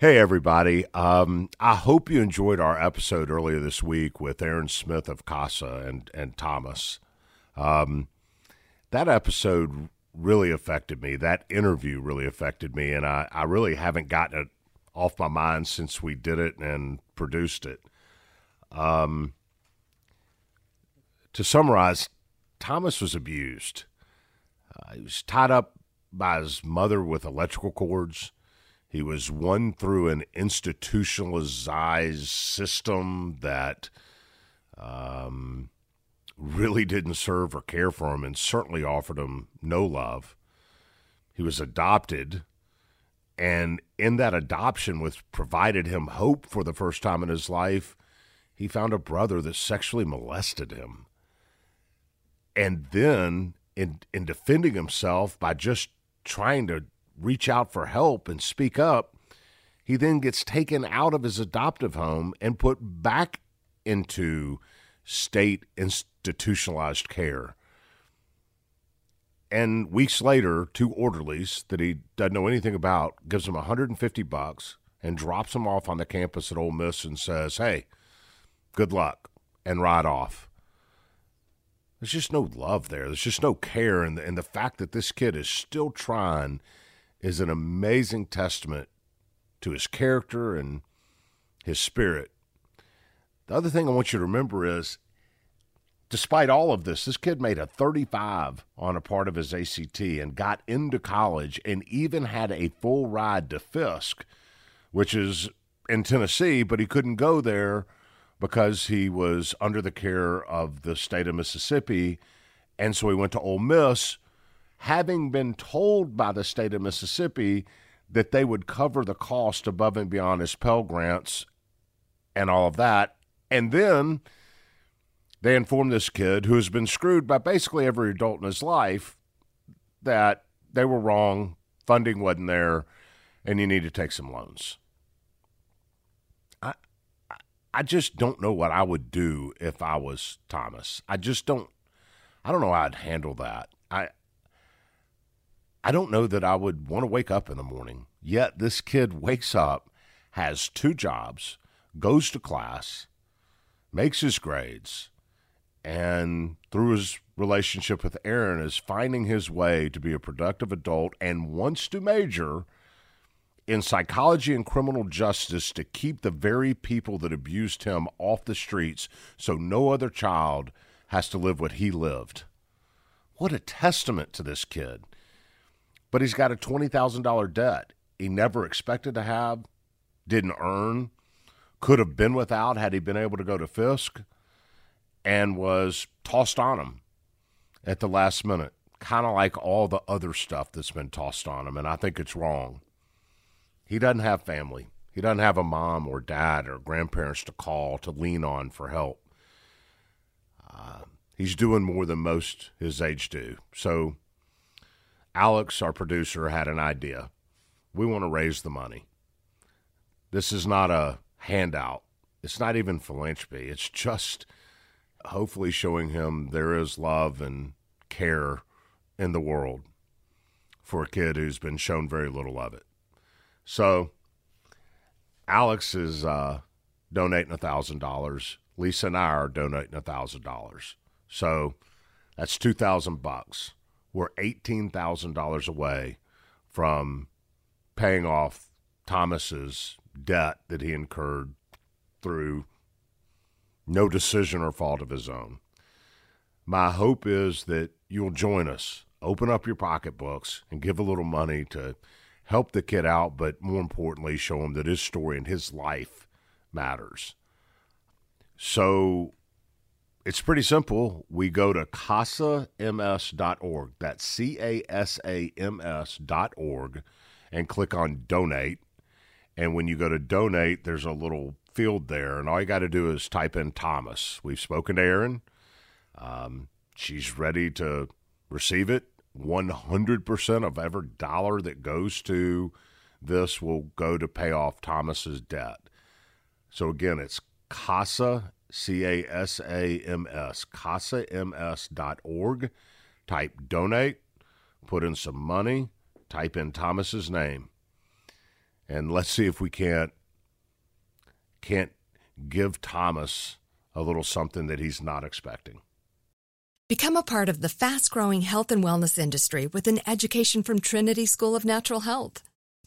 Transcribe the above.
Hey, everybody. Um, I hope you enjoyed our episode earlier this week with Erin Smith of CASA and, and Thomas. Um, that episode really affected me. That interview really affected me, and I, I really haven't gotten it off my mind since we did it and produced it. Um, to summarize, Thomas was abused. Uh, he was tied up by his mother with electrical cords. He was won through an institutionalized system that um, really didn't serve or care for him and certainly offered him no love. He was adopted, and in that adoption, which provided him hope for the first time in his life, he found a brother that sexually molested him. And then, in, in defending himself by just trying to reach out for help and speak up, he then gets taken out of his adoptive home and put back into state institutionalized care. And weeks later, two orderlies that he doesn't know anything about gives him 150 bucks and drops him off on the campus at Ole Miss and says, "Hey, good luck," and ride off. There's just no love there. There's just no care, and the, and the fact that this kid is still trying is an amazing testament to his character and his spirit. The other thing I want you to remember is despite all of this, this kid made a 35 on a part of his ACT and got into college and even had a full ride to Fisk, which is in Tennessee, but he couldn't go there because he was under the care of the state of Mississippi. And so he went to Ole Miss, having been told by the state of Mississippi that they would cover the cost above and beyond his Pell Grants and all of that. And then they informed this kid, who has been screwed by basically every adult in his life, that they were wrong, funding wasn't there, and you need to take some loans. I, I just don't know what I would do if I was Thomas. I just don't. I don't know how I'd handle that. I I don't know that I would want to wake up in the morning. Yet this kid wakes up, has two jobs, goes to class, makes his grades, and through his relationship with Erin is finding his way to be a productive adult and wants to major in psychology and criminal justice to keep the very people that abused him off the streets so no other child has to live what he lived. What a testament to this kid but he's got a $20,000 debt he never expected to have, didn't earn, could have been without had he been able to go to Fisk, and was tossed on him at the last minute, kind of like all the other stuff that's been tossed on him. And I think it's wrong. He doesn't have family, he doesn't have a mom or dad or grandparents to call, to lean on for help. Uh, he's doing more than most his age do. So, Alex, our producer, had an idea. We want to raise the money. This is not a handout. It's not even philanthropy. It's just hopefully showing him there is love and care in the world for a kid who's been shown very little of it. So, Alex is uh, donating $1,000. Lisa and I are donating $1,000. So, that's 2000 bucks we're $18,000 away from paying off Thomas's debt that he incurred through no decision or fault of his own. My hope is that you'll join us. Open up your pocketbooks and give a little money to help the kid out, but more importantly, show him that his story and his life matters. So it's pretty simple. We go to casams.org. That's C A S A M S.org and click on donate. And when you go to donate, there's a little field there. And all you got to do is type in Thomas. We've spoken to Erin. Um, she's ready to receive it. 100% of every dollar that goes to this will go to pay off Thomas's debt. So again, it's Casa C A S A M S, casams.org. Type donate, put in some money, type in Thomas's name. and let's see if we can't can't give Thomas a little something that he's not expecting. Become a part of the fast growing health and wellness industry with an education from Trinity School of Natural Health.